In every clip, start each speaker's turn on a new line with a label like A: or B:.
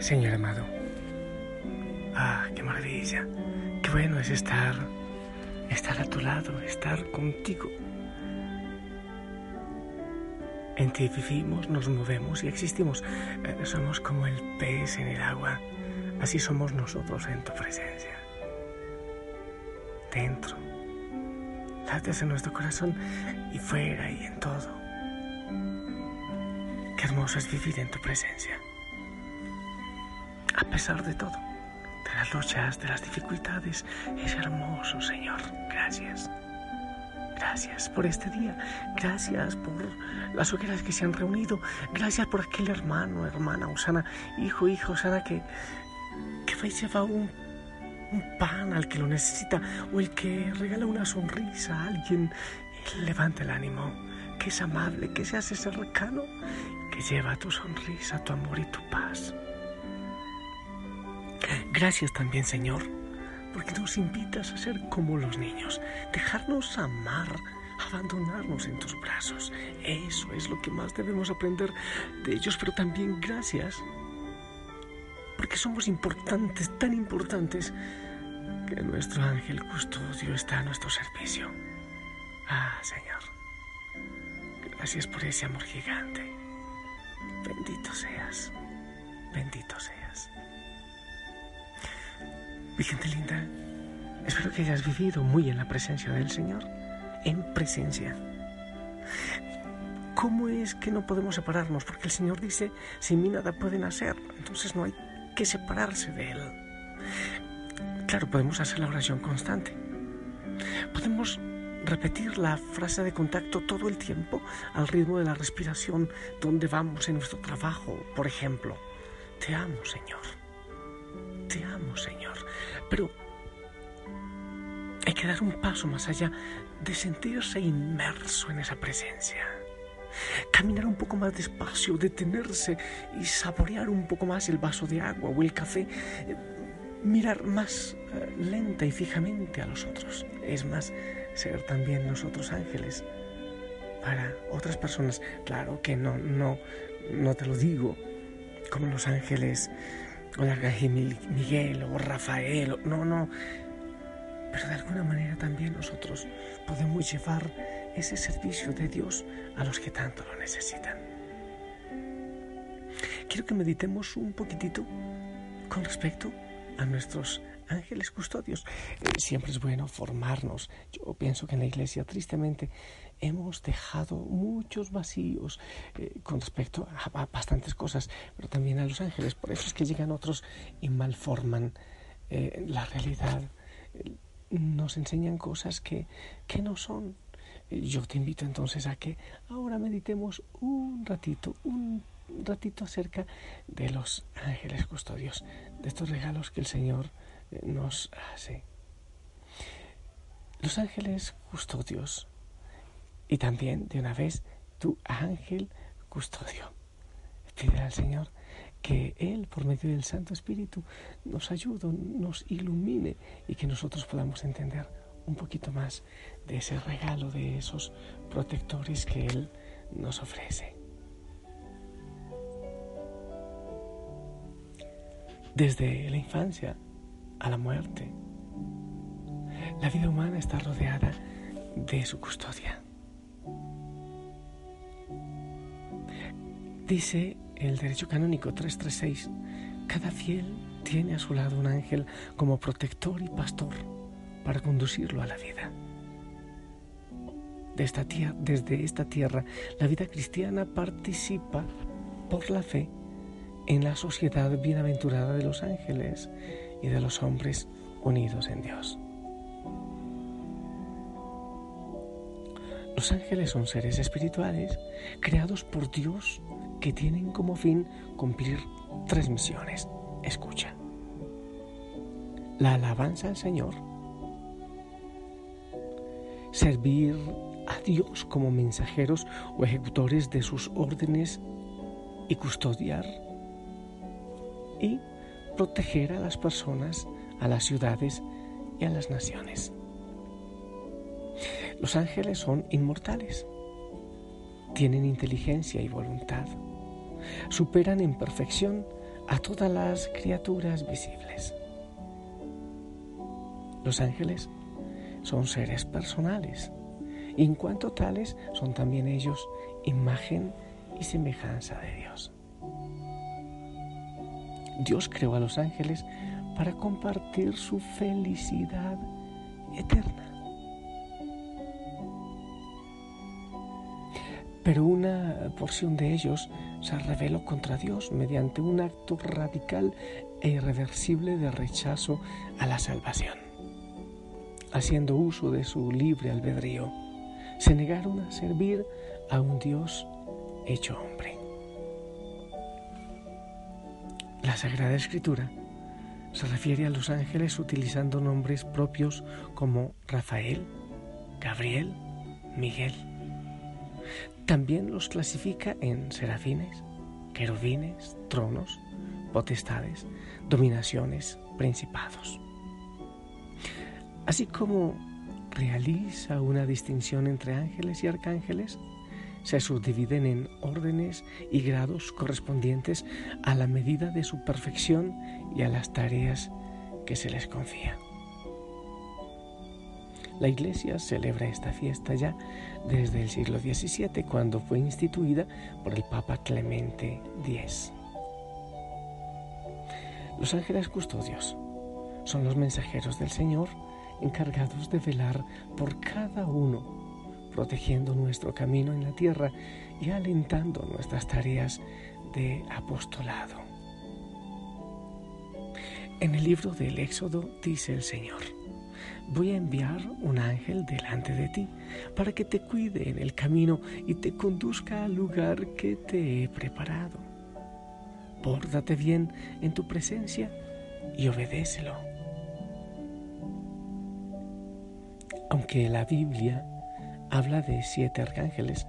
A: Señor amado. Ah, qué maravilla. Qué bueno es estar, estar a tu lado, estar contigo. En ti vivimos, nos movemos y existimos. Eh, somos como el pez en el agua. Así somos nosotros en tu presencia. Dentro. Lates en nuestro corazón y fuera y en todo. Qué hermoso es vivir en tu presencia a pesar de todo, de las luchas, de las dificultades. Es hermoso, Señor. Gracias. Gracias por este día. Gracias por las hogueras que se han reunido. Gracias por aquel hermano, hermana, Osana, hijo, hijo, Osana, que, que lleva un, un pan al que lo necesita o el que regala una sonrisa a alguien. Levanta el ánimo, que es amable, que se hace cercano, que lleva tu sonrisa, tu amor y tu paz. Gracias también, Señor, porque nos invitas a ser como los niños, dejarnos amar, abandonarnos en tus brazos. Eso es lo que más debemos aprender de ellos, pero también gracias, porque somos importantes, tan importantes, que nuestro ángel custodio está a nuestro servicio. Ah, Señor, gracias por ese amor gigante. Bendito seas, bendito seas. Mi gente linda, espero que hayas vivido muy en la presencia del Señor, en presencia. ¿Cómo es que no podemos separarnos? Porque el Señor dice, sin mí nada pueden hacer, entonces no hay que separarse de Él. Claro, podemos hacer la oración constante. Podemos repetir la frase de contacto todo el tiempo al ritmo de la respiración, donde vamos en nuestro trabajo, por ejemplo. Te amo, Señor. Te amo, Señor. Pero hay que dar un paso más allá de sentirse inmerso en esa presencia. Caminar un poco más despacio, detenerse y saborear un poco más el vaso de agua o el café. Mirar más eh, lenta y fijamente a los otros. Es más, ser también nosotros ángeles para otras personas. Claro que no, no, no te lo digo como los ángeles o arcángel Miguel o Rafael, no, no. Pero de alguna manera también nosotros podemos llevar ese servicio de Dios a los que tanto lo necesitan. Quiero que meditemos un poquitito con respecto a nuestros ángeles custodios. Eh, siempre es bueno formarnos. Yo pienso que en la iglesia, tristemente, hemos dejado muchos vacíos eh, con respecto a, bastantes cosas, pero también a los ángeles. Por eso es que llegan otros y malforman eh, la realidad. Nos enseñan cosas que, que no son. Yo te invito entonces a que ahora meditemos un ratito, un ratito acerca de los ángeles custodios, de estos regalos que el Señor nos hace. Los ángeles custodios y también de una vez tu ángel custodio. Pide al Señor que Él, por medio del Santo Espíritu, nos ayude, nos ilumine y que nosotros podamos entender un poquito más de ese regalo, de esos protectores que Él nos ofrece. Desde la infancia a la muerte, la vida humana está rodeada de su custodia. Dice el derecho canónico 336, cada fiel tiene a su lado un ángel como protector y pastor para conducirlo a la vida. De esta desde esta tierra, la vida cristiana participa por la fe en la sociedad bienaventurada de los ángeles y de los hombres unidos en Dios. Los ángeles son seres espirituales creados por Dios que tienen como fin cumplir tres misiones. Escucha. La alabanza al Señor. Servir a Dios como mensajeros o ejecutores de sus órdenes y custodiar y proteger a las personas, a las ciudades y a las naciones. Los ángeles son inmortales, tienen inteligencia y voluntad superan en perfección a todas las criaturas visibles. Los ángeles son seres personales y en cuanto tales son también ellos imagen y semejanza de Dios. Dios creó a los ángeles para compartir su felicidad eterna. Pero una porción de ellos se rebeló contra Dios mediante un acto radical e irreversible de rechazo a la salvación. Haciendo uso de su libre albedrío, se negaron a servir a un Dios hecho La Sagrada Escritura se refiere a los ángeles utilizando nombres propios como Rafael, Gabriel, Miguel. También los clasifica en serafines, querubines, tronos, potestades, dominaciones, principados. Así como realiza una distinción entre ángeles y arcángeles, se subdividen en órdenes y grados correspondientes a la medida de su perfección y a las tareas que se les confía. La Iglesia celebra esta fiesta ya desde el siglo XVII, cuando fue instituida por el Papa Clemente X. Los ángeles custodios son los mensajeros del Señor encargados de velar por cada uno protegiendo nuestro camino en la tierra y alentando nuestras tareas de apostolado. En el libro del Éxodo dice el Señor, voy a enviar un ángel delante de ti para que te cuide en el camino y te conduzca al lugar que te he preparado. Pórtate bien en tu presencia y obedécelo. Aunque la Biblia habla de siete arcángeles.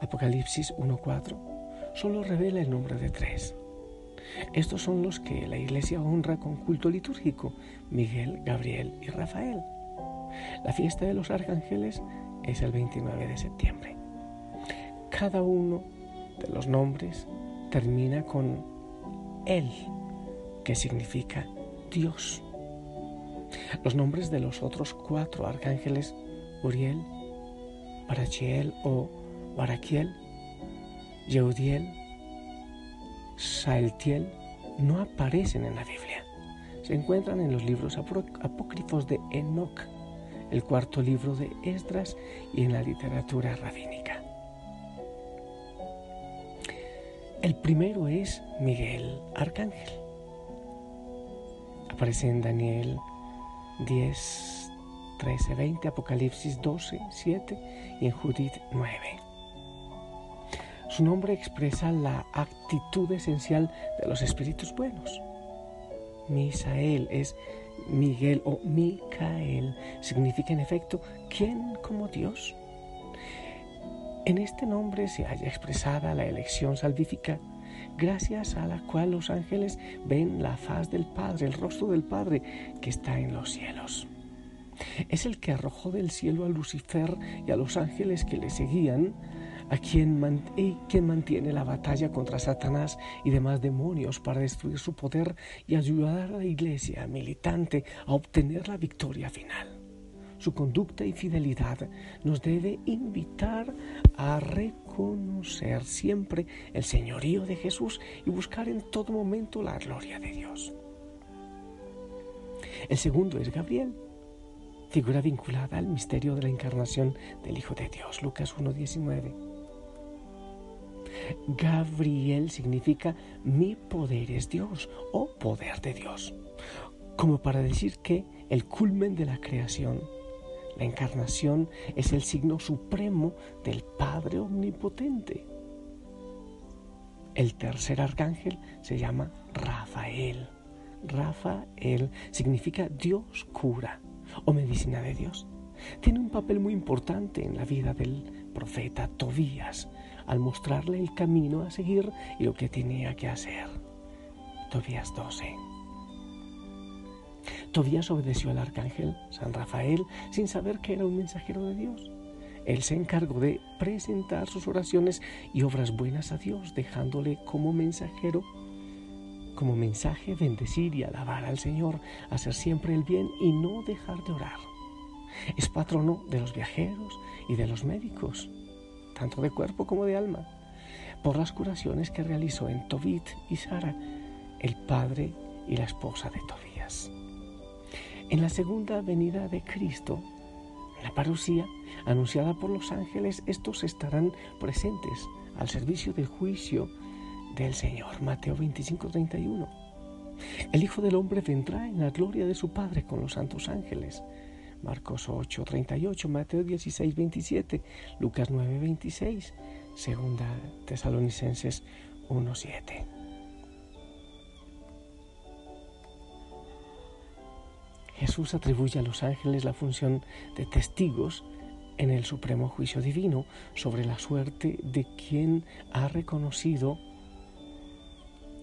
A: Apocalipsis 1.4 solo revela el nombre de tres. Estos son los que la iglesia honra con culto litúrgico, Miguel, Gabriel y Rafael. La fiesta de los arcángeles es el 29 de septiembre. Cada uno de los nombres termina con Él, que significa Dios. Los nombres de los otros cuatro arcángeles, Uriel, Barachiel o Baraquiel, Yehudiel, Saeltiel no aparecen en la Biblia. Se encuentran en los libros apócrifos de Enoch, el cuarto libro de Esdras y en la literatura rabínica. El primero es Miguel Arcángel. Aparece en Daniel 10, 13, 20, Apocalipsis 12, 7 y en Judith 9. Su nombre expresa la actitud esencial de los espíritus buenos. Misael es Miguel o Micael, significa en efecto ¿quién como Dios? En este nombre se halla expresada la elección salvífica, gracias a la cual los ángeles ven la faz del Padre, el rostro del Padre que está en los cielos. Es el que arrojó del cielo a Lucifer y a los ángeles que le seguían, a quien, quien mantiene la batalla contra Satanás y demás demonios para destruir su poder y ayudar a la iglesia militante a obtener la victoria final. Su conducta y fidelidad nos debe invitar a reconocer siempre el señorío de Jesús y buscar en todo momento la gloria de Dios. El segundo es Gabriel, figura vinculada al misterio de la encarnación del Hijo de Dios, Lucas 1.19. Gabriel significa mi poder es Dios o poder de Dios, como para decir que el culmen de la creación, la encarnación, es el signo supremo del Padre Omnipotente. El tercer arcángel se llama Rafael. Rafael significa Dios cura o medicina de Dios. Tiene un papel muy importante en la vida del profeta Tobías al mostrarle el camino a seguir y lo que tenía que hacer. Tobías 12. Tobías obedeció al arcángel San Rafael sin saber que era un mensajero de Dios. Él se encargó de presentar sus oraciones y obras buenas a Dios, dejándole como mensajero como mensaje bendecir y alabar al Señor, hacer siempre el bien y no dejar de orar. Es patrono de los viajeros y de los médicos, tanto de cuerpo como de alma, por las curaciones que realizó en Tobit y Sara, el padre y la esposa de Tobías. En la segunda venida de Cristo, la parucía, anunciada por los ángeles, estos estarán presentes al servicio del juicio del Señor. Mateo 25, 31. El Hijo del Hombre vendrá en la gloria de su Padre con los santos ángeles. Marcos 8, 38, Mateo 16, 27, Lucas 9, 26, Segunda Tesalonicenses 1, 7. Jesús atribuye a los ángeles la función de testigos en el supremo juicio divino sobre la suerte de quien ha reconocido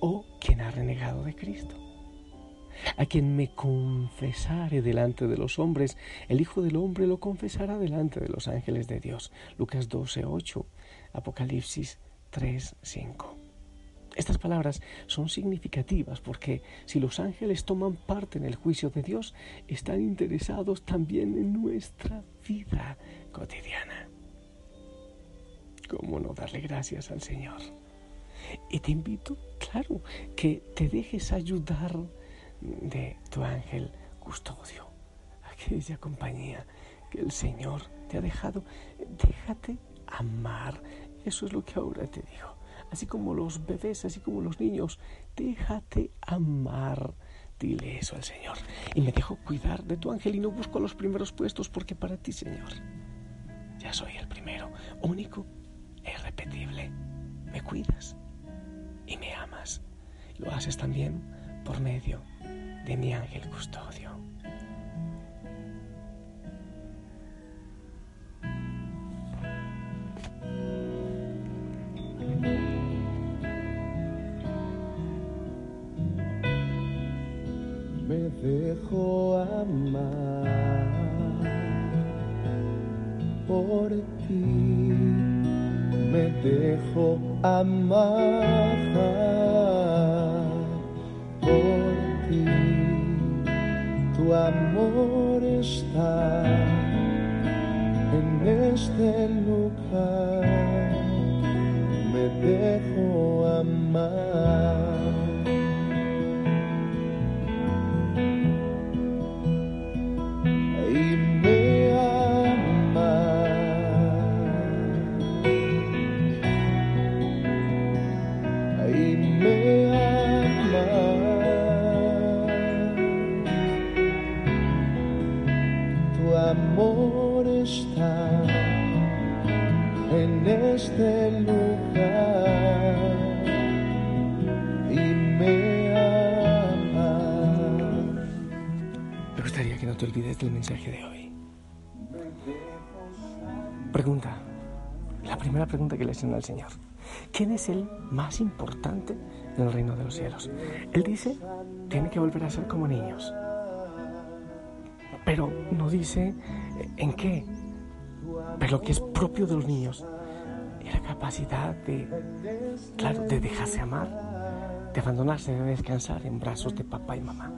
A: o quien ha renegado de Cristo. A quien me confesare delante de los hombres, el Hijo del Hombre lo confesará delante de los ángeles de Dios. Lucas 12, 8, Apocalipsis 3, 5. Estas palabras son significativas porque si los ángeles toman parte en el juicio de Dios, están interesados también en nuestra vida cotidiana. ¿Cómo no darle gracias al Señor? Y te invito, claro, que te dejes ayudar de tu ángel custodio, aquella compañía que el Señor te ha dejado. Déjate amar. Eso es lo que ahora te digo. Así como los bebés, así como los niños, déjate amar. Dile eso al Señor. Y me dejo cuidar de tu ángel y no busco los primeros puestos porque para ti, Señor, ya soy el primero, único, irrepetible. Me cuidas y me amas. Lo haces también por medio de mi ángel custodio.
B: Me dejo amar por ti, me dejo amar tu amor está en este
A: pregunta que le hacen al Señor. ¿Quién es el más importante en el reino de los cielos? Él dice, tiene que volver a ser como niños. Pero no dice en qué, pero lo que es propio de los niños la capacidad de, claro, de dejarse amar, de abandonarse, de descansar en brazos de papá y mamá.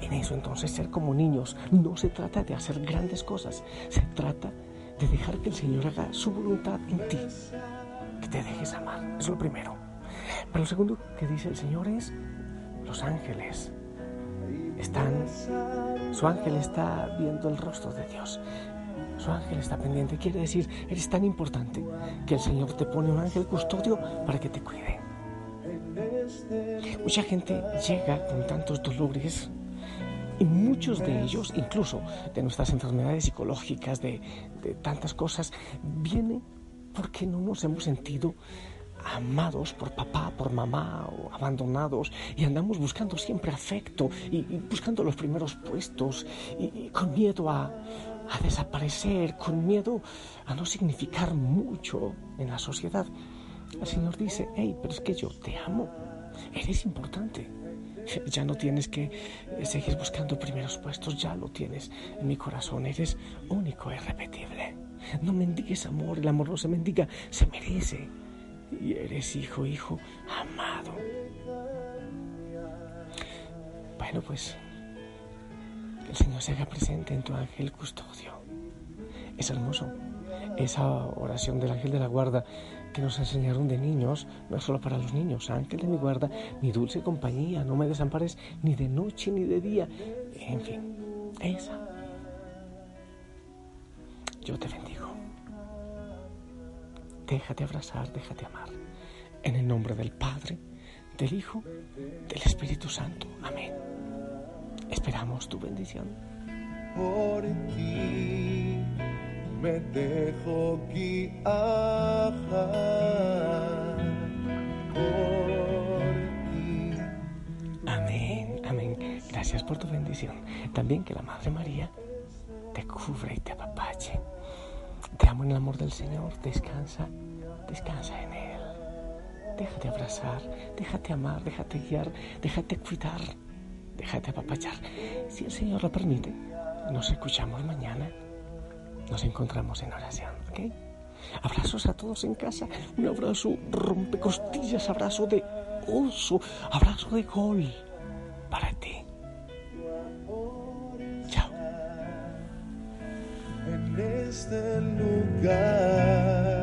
A: En eso entonces ser como niños no se trata de hacer grandes cosas, se trata de dejar que el Señor haga su voluntad en ti, que te dejes amar, es lo primero. Pero lo segundo que dice el Señor es, los ángeles están, su ángel está viendo el rostro de Dios. Su ángel está pendiente. Quiere decir, eres tan importante que el Señor te pone un ángel custodio para que te cuide. Mucha gente llega con tantos dolores y muchos de ellos, incluso de nuestras enfermedades psicológicas, de, de tantas cosas, viene porque no nos hemos sentido amados por papá, por mamá o abandonados y andamos buscando siempre afecto y, buscando los primeros puestos y con miedo a, a desaparecer, con miedo a no significar mucho en la sociedad. El Señor dice, hey, pero es que yo te amo, eres importante. Ya no tienes que eh, seguir buscando primeros puestos, ya lo tienes en mi corazón, eres único e irrepetible. No mendigues amor, el amor no se mendiga, se merece. Y eres hijo, hijo amado. Bueno, pues el Señor se haga presente en tu ángel custodio. Es hermoso. Esa oración del ángel de la guarda que nos enseñaron de niños, no es solo para los niños. Ángel de mi guarda, mi dulce compañía, no me desampares ni de noche ni de día. En fin, esa. Yo te bendigo. Déjate abrazar, déjate amar. En el nombre del Padre, del Hijo, del Espíritu Santo. Amén. Esperamos tu bendición.
B: Por ti me dejo guiar. Por ti.
A: Amén, amén. Gracias por tu bendición. También que la Madre María te cubre y te apapache. Te amo en el amor del Señor. Descansa, descansa en Él. Déjate abrazar, déjate amar, déjate guiar, déjate cuidar, déjate apapachar. Si el Señor lo permite, nos escuchamos mañana. Nos encontramos en oración, ¿ok? Abrazos a todos en casa. Un abrazo rompecostillas, abrazo de oso, abrazo de gol para ti. Chao.
B: en este lugar.